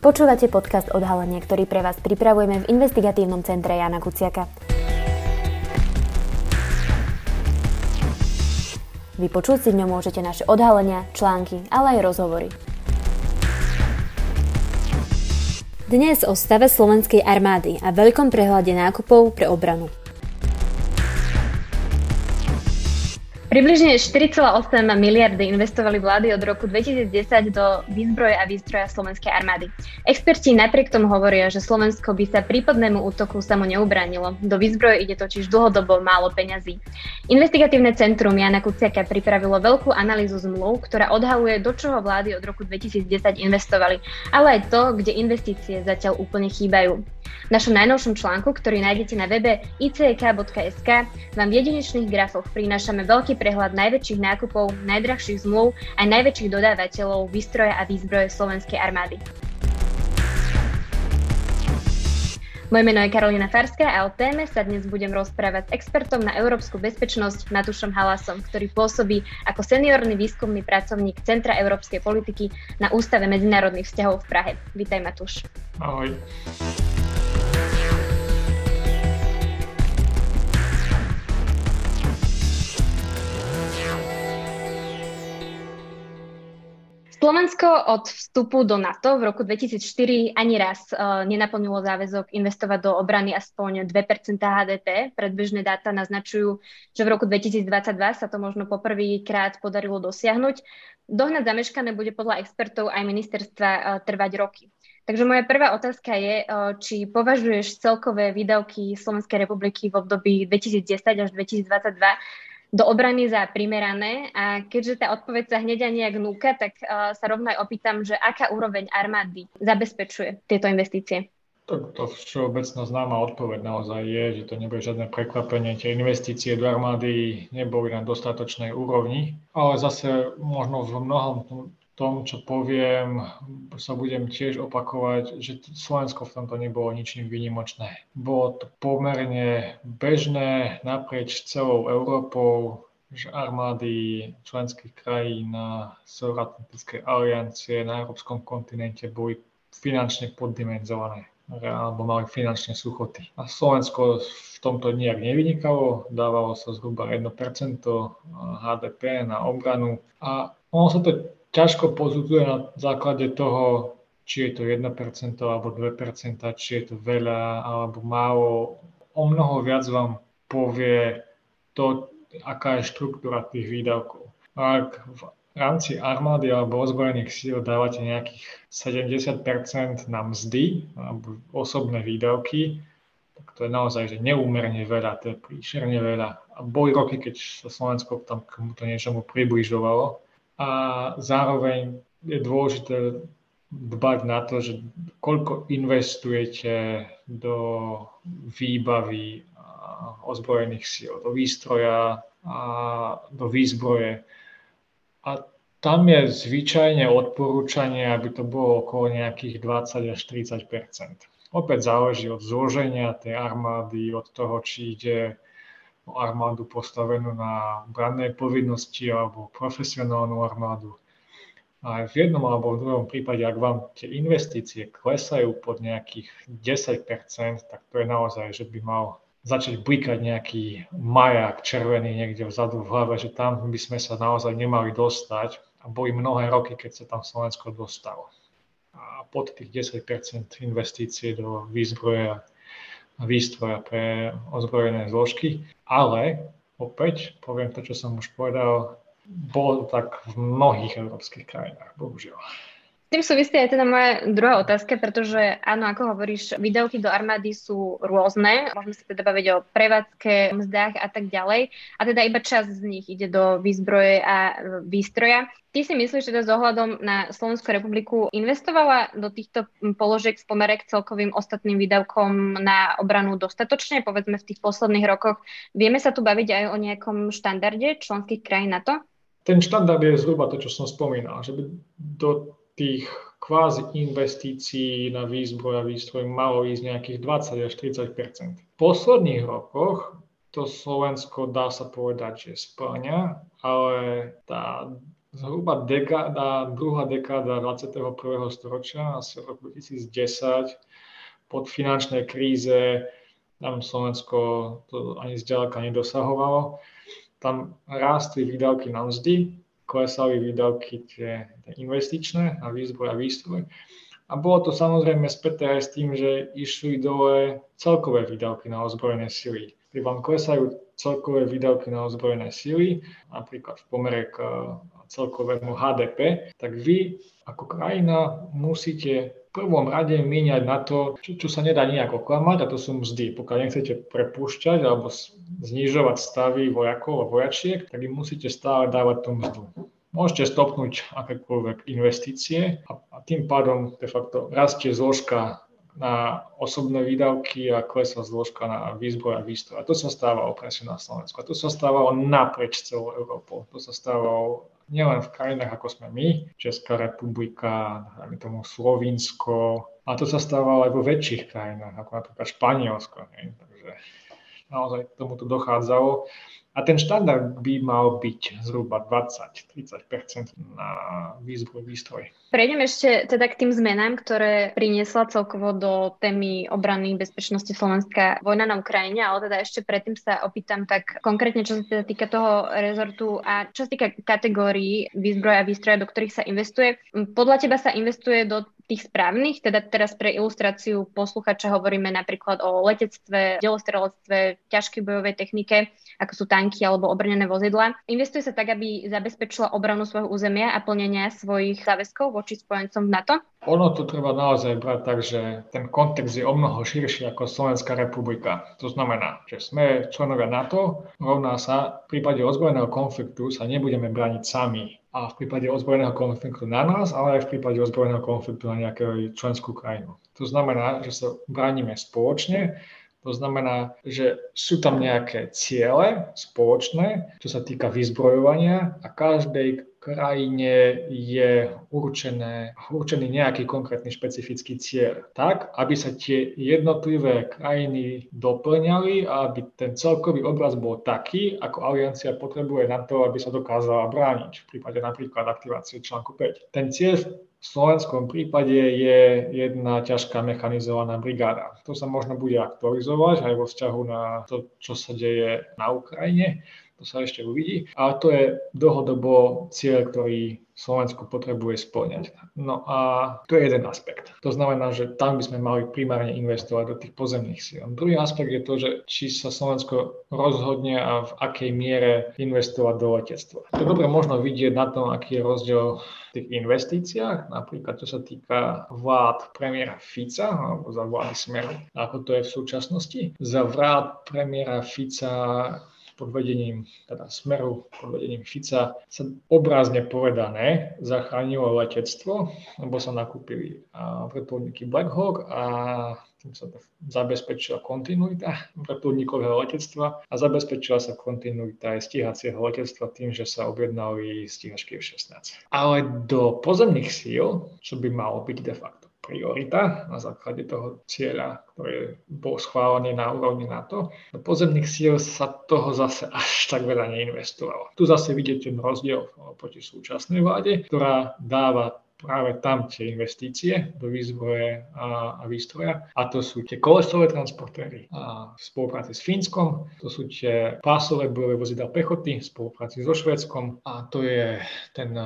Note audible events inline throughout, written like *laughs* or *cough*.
Počúvate podcast Odhalenie, ktorý pre vás pripravujeme v investigatívnom centre Jana Kuciaka. Vypočuť si v ňom môžete naše odhalenia, články, ale aj rozhovory. Dnes o stave slovenskej armády a veľkom prehľade nákupov pre obranu. Približne 4,8 miliardy investovali vlády od roku 2010 do výzbroje a výstroja slovenskej armády. Experti napriek tomu hovoria, že Slovensko by sa prípadnému útoku samo neubránilo. Do výzbroje ide totiž dlhodobo málo peňazí. Investigatívne centrum Jana Kuciaka pripravilo veľkú analýzu zmluv, ktorá odhaluje, do čoho vlády od roku 2010 investovali, ale aj to, kde investície zatiaľ úplne chýbajú. V našom najnovšom článku, ktorý nájdete na webe icek.sk, vám v jedinečných grafoch prinášame veľký prehľad najväčších nákupov, najdrahších zmluv a najväčších dodávateľov výstroja a výzbroje Slovenskej armády. Moje meno je Karolina Farská a o téme sa dnes budem rozprávať s expertom na európsku bezpečnosť Matušom Halasom, ktorý pôsobí ako seniorný výskumný pracovník Centra európskej politiky na Ústave medzinárodných vzťahov v Prahe. Vítaj Matúš. Ahoj. Slovensko od vstupu do NATO v roku 2004 ani raz uh, nenaplnilo záväzok investovať do obrany aspoň 2% HDP. Predbežné dáta naznačujú, že v roku 2022 sa to možno poprvýkrát podarilo dosiahnuť. Dohnať zameškané bude podľa expertov aj ministerstva uh, trvať roky. Takže moja prvá otázka je, uh, či považuješ celkové výdavky Slovenskej republiky v období 2010 až 2022 do obrany za primerané a keďže tá odpoveď sa hneď ani nejak núka, tak uh, sa rovno aj opýtam, že aká úroveň armády zabezpečuje tieto investície? Tak to všeobecná známa odpoveď naozaj je, že to nebude žiadne prekvapenie. Tie investície do armády neboli na dostatočnej úrovni, ale zase možno v mnohom tom, čo poviem, sa budem tiež opakovať, že Slovensko v tomto nebolo ničím výnimočné. Bolo to pomerne bežné naprieč celou Európou, že armády členských krajín na Severoatlantickej aliancie na európskom kontinente boli finančne poddimenzované alebo mali finančné suchoty. A Slovensko v tomto nijak nevynikalo, dávalo sa zhruba 1% HDP na obranu a ono sa to ťažko posudzuje na základe toho, či je to 1% alebo 2%, či je to veľa alebo málo. O mnoho viac vám povie to, aká je štruktúra tých výdavkov. Ak v rámci armády alebo ozbrojených síl dávate nejakých 70% na mzdy alebo osobné výdavky, tak to je naozaj že neúmerne veľa, to je príšerne veľa. A boli roky, keď sa Slovensko tam k tomuto niečomu približovalo a zároveň je dôležité dbať na to, že koľko investujete do výbavy ozbrojených síl, do výstroja a do výzbroje. A tam je zvyčajne odporúčanie, aby to bolo okolo nejakých 20 až 30% Opäť záleží od zloženia tej armády, od toho, či ide armádu postavenú na brannej povinnosti alebo profesionálnu armádu. A v jednom alebo v druhom prípade, ak vám tie investície klesajú pod nejakých 10%, tak to je naozaj, že by mal začať blikať nejaký maják červený niekde vzadu v hlave, že tam by sme sa naozaj nemali dostať. A boli mnohé roky, keď sa tam Slovensko dostalo. A pod tých 10% investície do výzbroja výstroja pre ozbrojené zložky, ale opäť poviem to, čo som už povedal, bolo to tak v mnohých európskych krajinách, bohužiaľ tým súvisí aj teda moja druhá otázka, pretože áno, ako hovoríš, výdavky do armády sú rôzne. Môžeme sa teda baviť o prevádzke, mzdách a tak ďalej. A teda iba časť z nich ide do výzbroje a výstroja. Ty si myslíš, že teda s ohľadom na Slovenskú republiku investovala do týchto položiek v pomere k celkovým ostatným výdavkom na obranu dostatočne, povedzme v tých posledných rokoch? Vieme sa tu baviť aj o nejakom štandarde členských krajín NATO? Ten štandard je zhruba to, čo som spomínal, že by do tých kvázi investícií na výzbroj a výstroj malo ísť nejakých 20 až 30% V posledných rokoch to Slovensko dá sa povedať, že splňa, ale tá zhruba dekáda, druhá dekáda 21. storočia, asi v roku 2010, pod finančnej kríze, tam Slovensko to ani zďaleka nedosahovalo. Tam rástli výdavky na mzdy, klesali výdavky tie, tie investičné na výzbroj a výstroj. A bolo to samozrejme späté aj s tým, že išli dole celkové výdavky na ozbrojené sily. Keď vám klesajú celkové výdavky na ozbrojené sily, napríklad v pomere k celkovému HDP, tak vy ako krajina musíte prvom rade míňať na to, čo, čo sa nedá nejako klamať, a to sú mzdy. Pokiaľ nechcete prepúšťať alebo znižovať stavy vojakov a vojačiek, tak im musíte stále dávať tú mzdu. Môžete stopnúť akékoľvek investície a, a tým pádom de facto rastie zložka na osobné výdavky a klesá zložka na výzbroj a výstroj. A to sa stávalo presne na Slovensku. A to sa stávalo naprieč celou Európou. To sa stávalo nielen v krajinách ako sme my, Česká republika, tomu Slovinsko, a to sa stávalo aj vo väčších krajinách, ako napríklad Španielsko. Ne? Takže naozaj k tomuto dochádzalo. A ten štandard by mal byť zhruba 20-30% na výzbroj výstroj. Prejdem ešte teda k tým zmenám, ktoré priniesla celkovo do témy obrany bezpečnosti Slovenska vojna na Ukrajine, ale teda ešte predtým sa opýtam tak konkrétne, čo sa teda týka toho rezortu a čo sa týka kategórií výzbroja a výstroja, do ktorých sa investuje. Podľa teba sa investuje do tých správnych, teda teraz pre ilustráciu posluchača hovoríme napríklad o letectve, delostrelectve, ťažkej bojovej technike, ako sú tanky alebo obrnené vozidla. Investuje sa tak, aby zabezpečila obranu svojho územia a plnenia svojich záväzkov voči spojencom v NATO? Ono to treba naozaj brať tak, že ten kontext je o mnoho širší ako Slovenská republika. To znamená, že sme členovia NATO, rovná sa v prípade ozbrojeného konfliktu sa nebudeme brániť sami a v prípade ozbrojeného konfliktu na nás, ale aj v prípade ozbrojeného konfliktu na nejakú členskú krajinu. To znamená, že sa bránime spoločne, to znamená, že sú tam nejaké ciele spoločné, čo sa týka vyzbrojovania a každej krajine je určené, určený nejaký konkrétny špecifický cieľ. Tak, aby sa tie jednotlivé krajiny doplňali a aby ten celkový obraz bol taký, ako aliancia potrebuje na to, aby sa dokázala brániť, v prípade napríklad aktivácie článku 5. Ten cieľ v slovenskom prípade je jedna ťažká mechanizovaná brigáda. To sa možno bude aktualizovať aj vo vzťahu na to, čo sa deje na Ukrajine to sa ešte uvidí. A to je dlhodobo cieľ, ktorý Slovensko potrebuje splňať. No a to je jeden aspekt. To znamená, že tam by sme mali primárne investovať do tých pozemných síl. Druhý aspekt je to, že či sa Slovensko rozhodne a v akej miere investovať do letectva. To dobre možno vidieť na tom, aký je rozdiel v tých investíciách, napríklad čo sa týka vlád premiéra Fica alebo za vlády Smeru, ako to je v súčasnosti. Za vlád premiéra Fica pod vedením teda Smeru, pod vedením Fica sa obrázne povedané zachránilo letectvo, lebo sa nakúpili vrtulníky Black Hawk a tým sa zabezpečila kontinuita vrtulníkového letectva a zabezpečila sa kontinuita aj stíhacieho letectva tým, že sa objednali stíhačky F-16. Ale do pozemných síl, čo by malo byť de facto priorita na základe toho cieľa, ktorý bol schválený na úrovni NATO. Do pozemných síl sa toho zase až tak veľa neinvestovalo. Tu zase vidíte ten rozdiel proti súčasnej vláde, ktorá dáva práve tam tie investície do výzbroje a, a výstroja. A to sú tie kolesové transportéry a v spolupráci s Fínskom, to sú tie pásové bojové vozidla pechoty v spolupráci so Švedskom a to je ten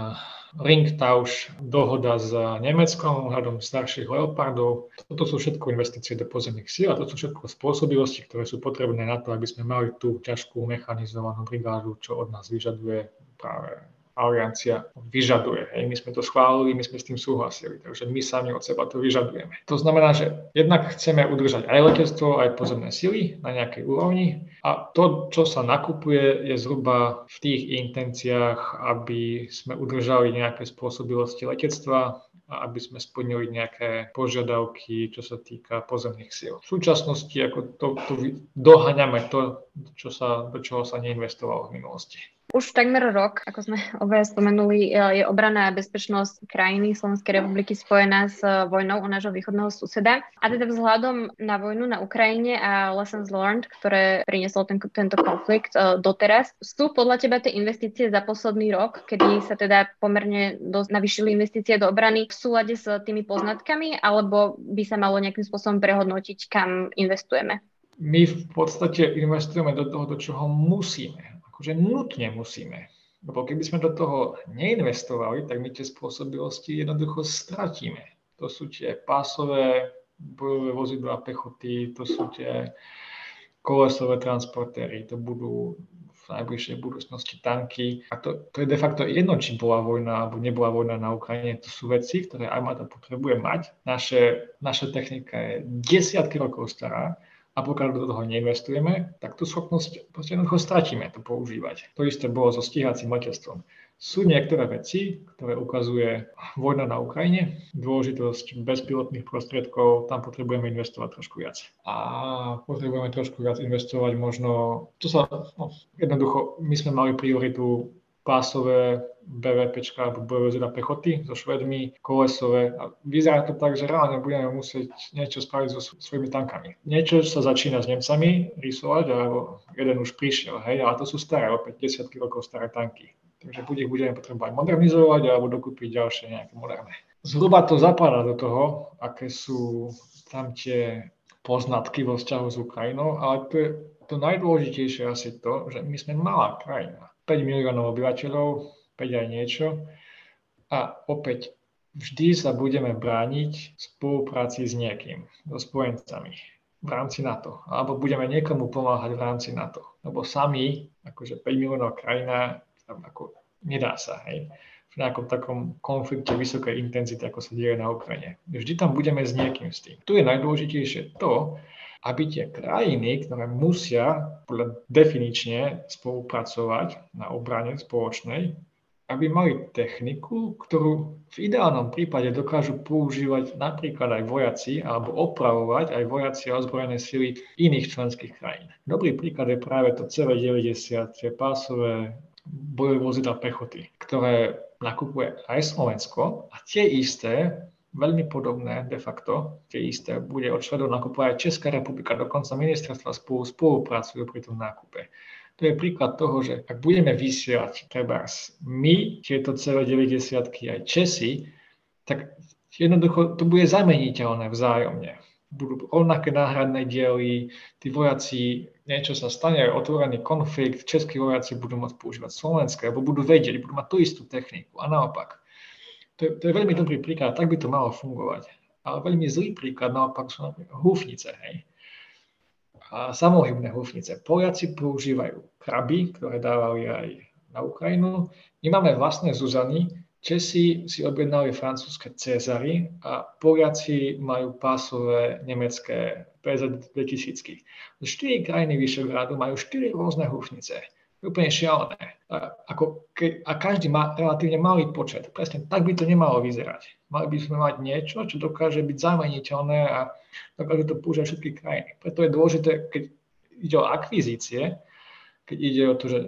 Ringtausch dohoda s Nemeckom ohľadom starších leopardov. Toto sú všetko investície do pozemných síl a to sú všetko spôsobilosti, ktoré sú potrebné na to, aby sme mali tú ťažkú mechanizovanú brigádu, čo od nás vyžaduje práve aliancia vyžaduje. Hej. My sme to schválili, my sme s tým súhlasili, takže my sami od seba to vyžadujeme. To znamená, že jednak chceme udržať aj letectvo, aj pozemné sily na nejakej úrovni a to, čo sa nakupuje, je zhruba v tých intenciách, aby sme udržali nejaké spôsobilosti letectva, a aby sme splnili nejaké požiadavky, čo sa týka pozemných síl. V súčasnosti ako to, to doháňame to, čo sa, do čoho sa neinvestovalo v minulosti. Už takmer rok, ako sme *laughs* obaja spomenuli, je obrana a bezpečnosť krajiny Slovenskej republiky spojená s vojnou u nášho východného suseda. A teda vzhľadom na vojnu na Ukrajine a lessons learned, ktoré priniesol ten, tento konflikt e, doteraz, sú podľa teba tie investície za posledný rok, kedy sa teda pomerne dosť navyšili investície do obrany v súlade s tými poznatkami, alebo by sa malo nejakým spôsobom prehodnotiť, kam investujeme? My v podstate investujeme do toho, do čoho musíme akože nutne musíme. Lebo keby sme do toho neinvestovali, tak my tie spôsobilosti jednoducho stratíme. To sú tie pásové bojové vozidlá pechoty, to sú tie kolesové transportéry, to budú v najbližšej budúcnosti tanky. A to, to je de facto jedno, či bola vojna alebo nebola vojna na Ukrajine. To sú veci, ktoré armáda potrebuje mať. Naše, naša technika je desiatky rokov stará a pokiaľ do toho neinvestujeme, tak tú schopnosť proste jednoducho stratíme to používať. To isté bolo so stíhacím letectvom. Sú niektoré veci, ktoré ukazuje vojna na Ukrajine, dôležitosť bezpilotných prostriedkov, tam potrebujeme investovať trošku viac. A potrebujeme trošku viac investovať možno, to sa, no, jednoducho, my sme mali prioritu pásové BVP alebo vozidla pechoty so Švedmi, kolesové. A vyzerá to tak, že reálne budeme musieť niečo spraviť so svojimi tankami. Niečo sa začína s Nemcami rysovať, alebo jeden už prišiel, hej, ale to sú staré, opäť desiatky rokov staré tanky. Takže buď ich budeme potrebovať modernizovať, alebo dokúpiť ďalšie nejaké moderné. Zhruba to zapadá do toho, aké sú tam tie poznatky vo vzťahu s Ukrajinou, ale to je to najdôležitejšie asi to, že my sme malá krajina 5 miliónov obyvateľov, 5 aj niečo. A opäť vždy sa budeme brániť v spolupráci s niekým, so spojencami v rámci NATO. Alebo budeme niekomu pomáhať v rámci NATO. Lebo sami, akože 5 miliónov krajina, tam ako nedá sa, hej v nejakom takom konflikte vysokej intenzity, ako sa deje na Ukrajine. Vždy tam budeme s niekým s tým. Tu je najdôležitejšie to, aby tie krajiny, ktoré musia definične spolupracovať na obrane spoločnej, aby mali techniku, ktorú v ideálnom prípade dokážu používať napríklad aj vojaci alebo opravovať aj vojaci a ozbrojené sily iných členských krajín. Dobrý príklad je práve to CV90, tie pásové bojové vozidla pechoty, ktoré nakupuje aj Slovensko a tie isté veľmi podobné de facto, tie isté, bude od Švedov nakupovať Česká republika, dokonca ministerstva spolu spolupracujú pri tom nákupe. To je príklad toho, že ak budeme vysielať treba my tieto CV90 aj Česi, tak jednoducho to bude zameniteľné vzájomne. Budú rovnaké náhradné diely, tí vojaci, niečo sa stane, otvorený konflikt, českí vojaci budú môcť používať slovenské, alebo budú vedieť, budú mať tú istú techniku a naopak. To je, to je veľmi dobrý príklad, tak by to malo fungovať. Ale veľmi zlý príklad naopak sú húfnice, hej. A samohybné húfnice. Poliaci používajú kraby, ktoré dávali aj na Ukrajinu. My máme vlastné Zuzany, Česi si objednali francúzske Cezary a Poliaci majú pásové nemecké PZ 2000. Štyri krajiny Vyšegrádu majú štyri rôzne húfnice úplne šialené. A, ako ke, a každý má relatívne malý počet. Presne tak by to nemalo vyzerať. Mali by sme mať niečo, čo dokáže byť zameniteľné a dokáže to použiť všetky krajiny. Preto je dôležité, keď ide o akvizície, keď ide o to, že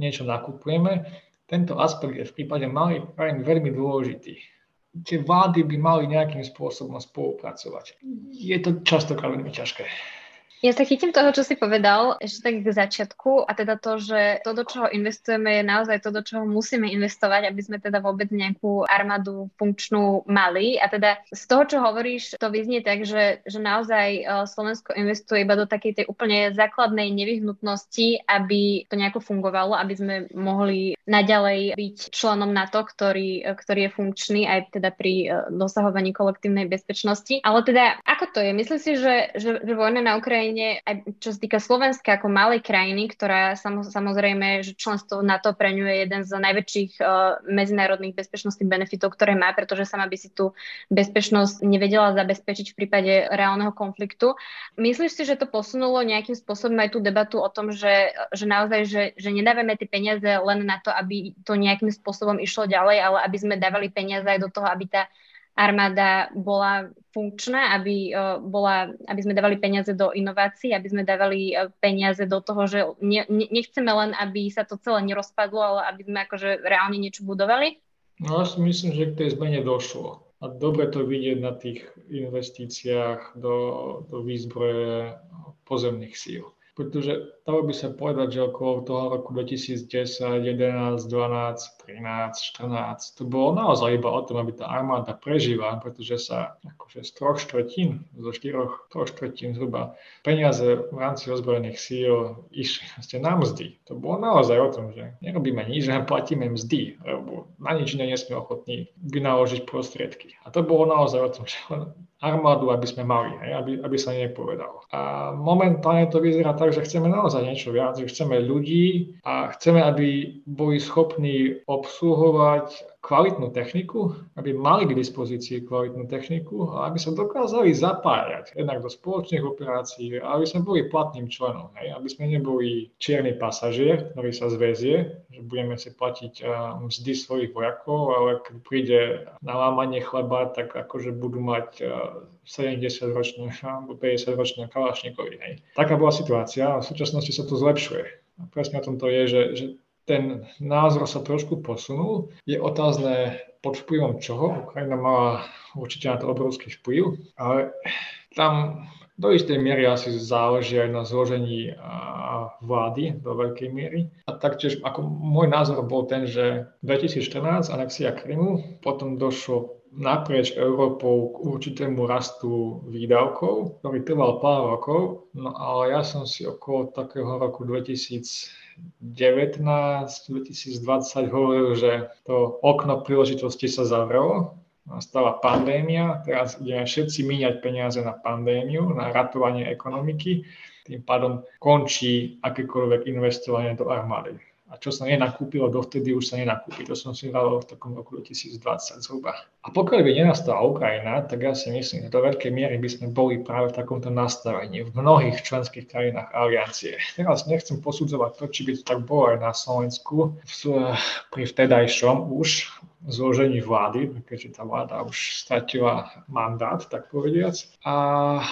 niečo nakupujeme, tento aspekt je v prípade malých krajín veľmi dôležitý. Tie vlády by mali nejakým spôsobom spolupracovať. Je to častokrát veľmi ťažké. Ja sa chytím toho, čo si povedal ešte tak k začiatku a teda to, že to, do čoho investujeme, je naozaj to, do čoho musíme investovať, aby sme teda vôbec nejakú armádu funkčnú mali. A teda z toho, čo hovoríš, to vyznie tak, že, že naozaj e, Slovensko investuje iba do takej tej úplne základnej nevyhnutnosti, aby to nejako fungovalo, aby sme mohli naďalej byť členom NATO, ktorý, e, ktorý je funkčný aj teda pri e, dosahovaní kolektívnej bezpečnosti. Ale teda, ako to je? Myslím si, že, že, že vojna na Ukrajine Ukrajine, aj čo sa týka Slovenska ako malej krajiny, ktorá samozrejme, že členstvo NATO pre ňu je jeden z najväčších uh, medzinárodných bezpečnostných benefitov, ktoré má, pretože sama by si tú bezpečnosť nevedela zabezpečiť v prípade reálneho konfliktu. Myslíš si, že to posunulo nejakým spôsobom aj tú debatu o tom, že, že naozaj, že, že nedávame tie peniaze len na to, aby to nejakým spôsobom išlo ďalej, ale aby sme dávali peniaze aj do toho, aby tá armáda bola funkčná, aby, bola, aby sme dávali peniaze do inovácií, aby sme dávali peniaze do toho, že ne, nechceme len, aby sa to celé nerozpadlo, ale aby sme akože reálne niečo budovali? No ja si myslím, že k tej zmene došlo. A dobre to vidieť na tých investíciách do, do výzbroje pozemných síl pretože dalo by sa povedať, že okolo toho roku 2010, 11, 12, 13, 14, to bolo naozaj iba o tom, aby tá armáda prežila, pretože sa akože z troch štvrtín, zo štyroch, troch štvrtín zhruba peniaze v rámci ozbrojených síl išli vlastne na mzdy. To bolo naozaj o tom, že nerobíme nič, že platíme mzdy, lebo na nič iné nesme ochotní vynaložiť prostriedky. A to bolo naozaj o tom, že armádu, aby sme mali, aby, aby sa nepovedalo. A momentálne to vyzerá tak, že chceme naozaj niečo viac, že chceme ľudí a chceme, aby boli schopní obsluhovať kvalitnú techniku, aby mali k dispozícii kvalitnú techniku a aby sa dokázali zapájať jednak do spoločných operácií aby sme boli platným členom, hej? aby sme neboli čierny pasažier, ktorý sa zväzie, že budeme si platiť mzdy svojich vojakov, ale keď príde na lámanie chleba, tak akože budú mať 70-ročné *laughs* alebo 50-ročné kalašnikovi. Hej. Taká bola situácia a v súčasnosti sa to zlepšuje. A presne o tom to je, že, že ten názor sa trošku posunul. Je otázne, pod vplyvom čoho. Ukrajina mala určite na to obrovský vplyv, ale tam do istej miery asi záleží aj na zložení vlády do veľkej miery. A taktiež ako môj názor bol ten, že 2014 anexia Krymu, potom došlo naprieč Európou k určitému rastu výdavkov, ktorý trval pár rokov, no ale ja som si okolo takého roku 2000 2019-2020 hovoril, že to okno príležitosti sa zavrelo, nastala pandémia, teraz ideme všetci míňať peniaze na pandémiu, na ratovanie ekonomiky, tým pádom končí akékoľvek investovanie do armády a čo sa nenakúpilo dovtedy, už sa nenakúpi. To som si hral v takom roku 2020 zhruba. A pokiaľ by nenastala Ukrajina, tak ja si myslím, že do veľkej miery by sme boli práve v takomto nastavení v mnohých členských krajinách aliancie. Teraz nechcem posudzovať to, či by to tak bolo aj na Slovensku pri vtedajšom už zložení vlády, keďže tá vláda už stratila mandát, tak povediac. A,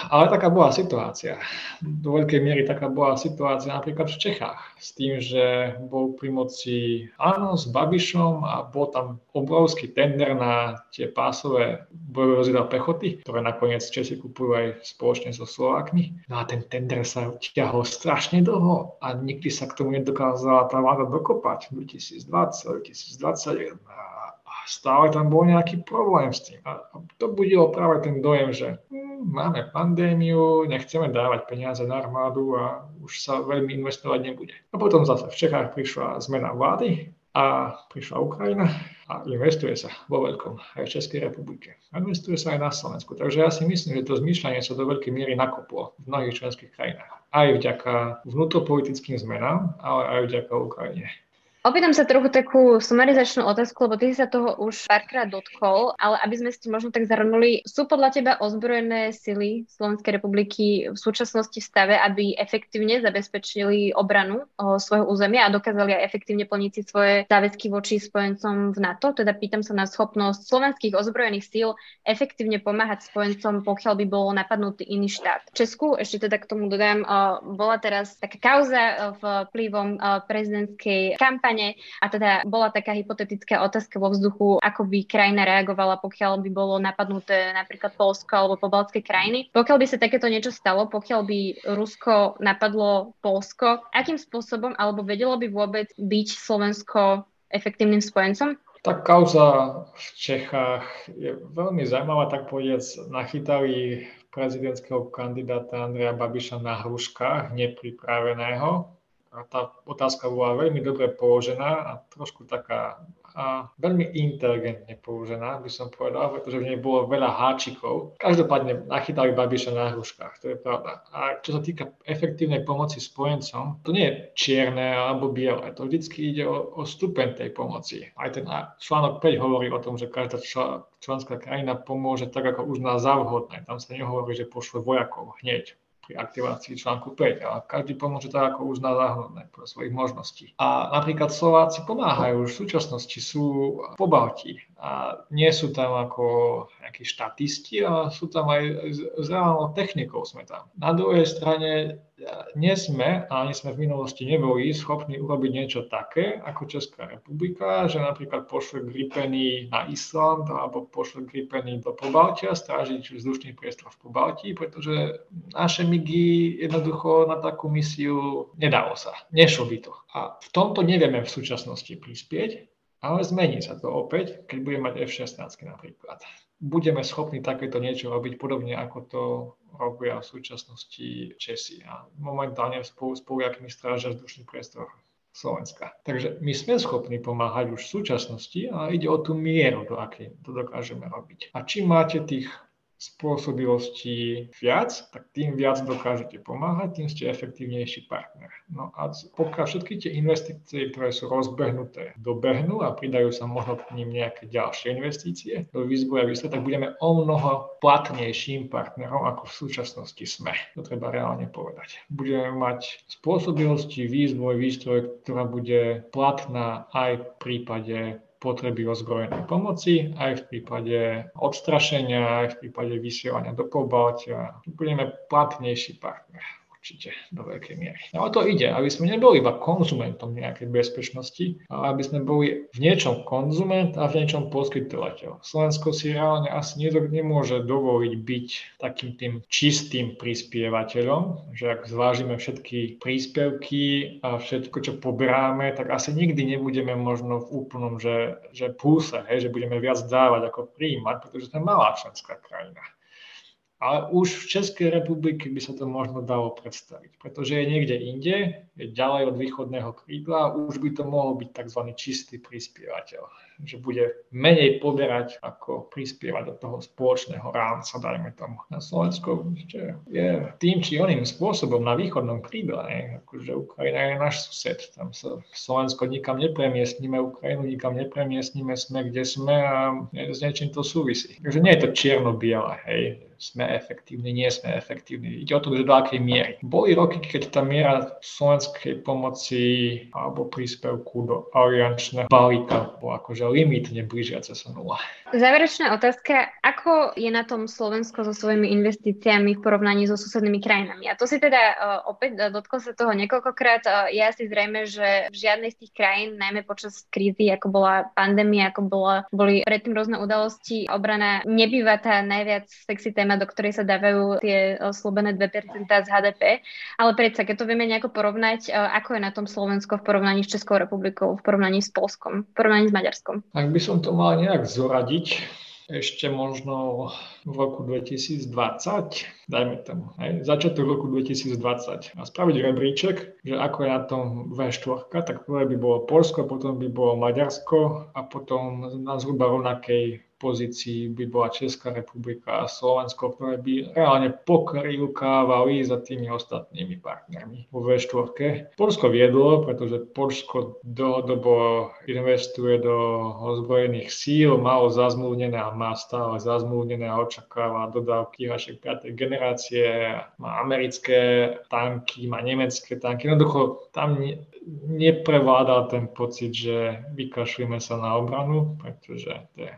ale taká bola situácia. Do veľkej miery taká bola situácia napríklad v Čechách. S tým, že bol pri moci áno s Babišom a bol tam obrovský tender na tie pásové bojové vozidla pechoty, ktoré nakoniec Česi kupujú aj spoločne so Slovákmi. No a ten tender sa ťahol strašne dlho a nikdy sa k tomu nedokázala tá vláda dokopať. 2020, 2021 stále tam bol nejaký problém s tým. A to budilo práve ten dojem, že hm, máme pandémiu, nechceme dávať peniaze na armádu a už sa veľmi investovať nebude. A potom zase v Čechách prišla zmena vlády a prišla Ukrajina a investuje sa vo veľkom aj v Českej republike. Investuje sa aj na Slovensku. Takže ja si myslím, že to zmýšľanie sa do veľkej miery nakoplo v mnohých členských krajinách. Aj vďaka vnútropolitickým zmenám, ale aj vďaka Ukrajine. Opýtam sa trochu takú sumarizačnú otázku, lebo ty si sa toho už párkrát dotkol, ale aby sme si možno tak zhrnuli, sú podľa teba ozbrojené sily Slovenskej republiky v súčasnosti v stave, aby efektívne zabezpečili obranu svojho územia a dokázali aj efektívne plniť si svoje záväzky voči spojencom v NATO? Teda pýtam sa na schopnosť slovenských ozbrojených síl efektívne pomáhať spojencom, pokiaľ by bol napadnutý iný štát. V Česku, ešte teda k tomu dodám, bola teraz taká kauza vplyvom prezidentskej kampane kampane a teda bola taká hypotetická otázka vo vzduchu, ako by krajina reagovala, pokiaľ by bolo napadnuté napríklad Polsko alebo pobaltské krajiny. Pokiaľ by sa takéto niečo stalo, pokiaľ by Rusko napadlo Polsko, akým spôsobom alebo vedelo by vôbec byť Slovensko efektívnym spojencom? Tá kauza v Čechách je veľmi zaujímavá, tak povedať, nachytali prezidentského kandidáta Andreja Babiša na hruškách, nepripraveného. A tá otázka bola veľmi dobre položená a trošku taká a veľmi inteligentne položená, by som povedal, pretože v nej bolo veľa háčikov. Každopádne nachytali Babiša na hruškách, to je pravda. A čo sa týka efektívnej pomoci spojencom, to nie je čierne alebo biele, to vždycky ide o, o stupeň tej pomoci. Aj ten článok 5 hovorí o tom, že každá členská krajina pomôže tak, ako uzná za vhodné. Tam sa nehovorí, že pošle vojakov hneď pri aktivácii článku 5 a každý pomôže tak, ako uzná záhodné pre svojich možností. A napríklad Slováci pomáhajú už v súčasnosti, sú po Balti A nie sú tam ako nejakí štatisti, ale sú tam aj reálnou technikou sme tam. Na druhej strane nie sme, a ani sme v minulosti neboli schopní urobiť niečo také ako Česká republika, že napríklad pošle Gripeny na Island alebo pošle Gripeny do Pobaltia strážiť vzdušný priestor v Pobalti, pretože naše MIGy jednoducho na takú misiu nedalo sa. Nešlo by to. A v tomto nevieme v súčasnosti prispieť, ale zmení sa to opäť, keď budeme mať F-16 napríklad. Budeme schopní takéto niečo robiť podobne, ako to robia v súčasnosti Česi. A momentálne spolu, spolu akými strážia vzdušný priestor Slovenska. Takže my sme schopní pomáhať už v súčasnosti, ale ide o tú mieru, do akej to dokážeme robiť. A čím máte tých spôsobilosti viac, tak tým viac dokážete pomáhať, tým ste efektívnejší partner. No a pokiaľ všetky tie investície, ktoré sú rozbehnuté, dobehnú a pridajú sa možno k ním nejaké ďalšie investície do výzboja výsledku, tak budeme o mnoho platnejším partnerom, ako v súčasnosti sme. To treba reálne povedať. Budeme mať spôsobilosti, výzboj, výstroj, ktorá bude platná aj v prípade potreby ozbrojenej pomoci, aj v prípade odstrašenia, aj v prípade vysielania do Pobaltia. Budeme platnejší partner určite do veľkej miery. No to ide, aby sme neboli iba konzumentom nejakej bezpečnosti, ale aby sme boli v niečom konzument a v niečom poskytovateľ. Slovensko si reálne asi nemôže dovoliť byť takým tým čistým prispievateľom, že ak zvážime všetky príspevky a všetko, čo poberáme, tak asi nikdy nebudeme možno v úplnom, že, že púse, hej, že budeme viac dávať ako príjmať, pretože sme malá členská krajina. Ale už v Českej republike by sa to možno dalo predstaviť, pretože je niekde inde, je ďalej od východného krídla, už by to mohol byť tzv. čistý prispievateľ že bude menej poberať, ako prispievať do toho spoločného rámca, dajme tomu. Na Slovensku je tým či oným spôsobom na východnom krídle, ne? akože Ukrajina je náš sused, tam sa Slovensko nikam nepremiestnime, Ukrajinu nikam nepremiestnime, sme kde sme a s niečím to súvisí. Takže nie je to čierno-biele, hej, sme efektívni, nie sme efektívni. Ide o to, že do akej miery. Boli roky, keď tá miera slovenskej pomoci alebo príspevku do aliančného balíka bola akože limit neblížiace sa nula. Záverečná otázka, ako je na tom Slovensko so svojimi investíciami v porovnaní so susednými krajinami? A to si teda uh, opäť dotkol sa toho niekoľkokrát. Uh, je asi zrejme, že v žiadnej z tých krajín, najmä počas krízy, ako bola pandémia, ako bola, boli predtým rôzne udalosti, obrana nebýva tá najviac sexy téma, do ktorej sa dávajú tie uh, slúbené 2% z HDP. Ale predsa, keď to vieme nejako porovnať, uh, ako je na tom Slovensko v porovnaní s Českou republikou, v porovnaní s Polskom, v porovnaní s Maďarskom? Ak by som to mal nejak zoradiť, ešte možno v roku 2020, dajme tomu, hej, začiatok roku 2020 a spraviť rebríček, že ako je na tom V4, tak prvé by bolo Polsko, potom by bolo Maďarsko a potom na zhruba rovnakej pozícii by bola Česká republika a Slovensko, ktoré by reálne pokrývkávali za tými ostatnými partnermi vo V4. Polsko viedlo, pretože Polsko dlhodobo investuje do ozbrojených síl, malo zazmluvnené a má stále zazmluvnené a očakáva dodávky hašek 5. generácie, má americké tanky, má nemecké tanky. Jednoducho tam neprevládal ten pocit, že vykašlíme sa na obranu, pretože to je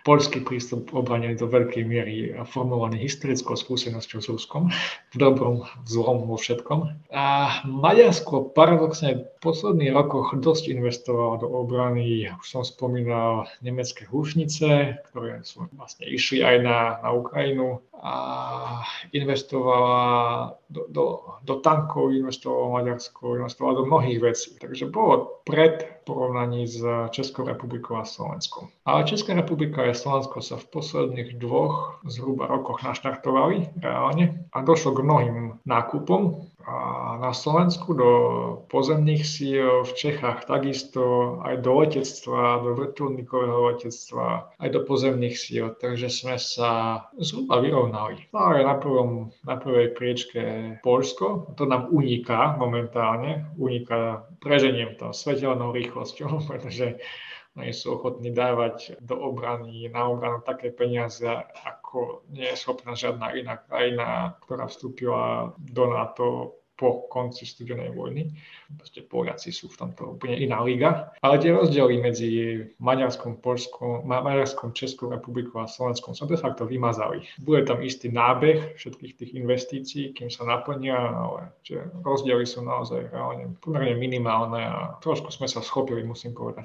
Polský prístup obrane do veľkej miery formovaný historickou skúsenosťou s Ruskom, v dobrom, v zlom, vo všetkom. A Maďarsko paradoxne v posledných rokoch dosť investovalo do obrany, už som spomínal nemecké húšnice, ktoré sú vlastne išli aj na, na Ukrajinu a investovala do, do, do tankov, investovala Maďarsko, investovala do mnohých vecí. Takže bolo pred porovnaní s Českou republikou a Slovenskom. Ale Česká republika a Slovensko sa v posledných dvoch zhruba rokoch naštartovali reálne a došlo k mnohým nákupom na Slovensku do pozemných síl, v Čechách takisto, aj do letectva, do vrtulníkového letectva, aj do pozemných síl, takže sme sa zhruba vyrovnali. No ale na, prvom, na prvej priečke Polsko, to nám uniká momentálne, uniká, preženiem to svetelnou rýchlosťou, *laughs* pretože nie sú ochotní dávať do obrany, na obranu také peniaze, ako nie je schopná žiadna iná krajina, ktorá vstúpila do NATO po konci studenej vojny. Proste Poliaci sú v tomto úplne iná liga. Ale tie rozdiely medzi Maďarskom, Polskom, Maďarskom, Českou republikou a Slovenskom sa de facto vymazali. Bude tam istý nábeh všetkých tých investícií, kým sa naplnia, ale rozdiely sú naozaj reálne pomerne minimálne a trošku sme sa schopili, musím povedať.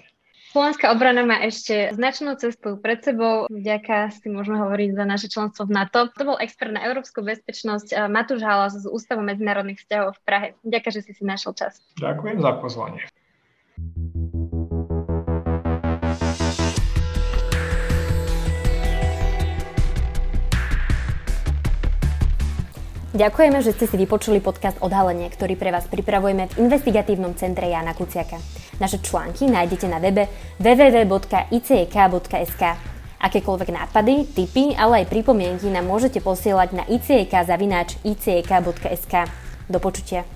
Slovenská obrana má ešte značnú cestu pred sebou, vďaka si môžeme hovoriť za naše členstvo v NATO. To bol expert na európsku bezpečnosť Matúš Halas z Ústavu medzinárodných vzťahov v Prahe. Ďakujem, že si si našiel čas. Ďakujem za pozvanie. Ďakujeme, že ste si vypočuli podcast Odhalenie, ktorý pre vás pripravujeme v investigatívnom centre Jana Kuciaka. Naše články nájdete na webe www.icek.sk. Akékoľvek nápady, tipy, ale aj pripomienky nám môžete posielať na icek.icek.sk. Do počutia.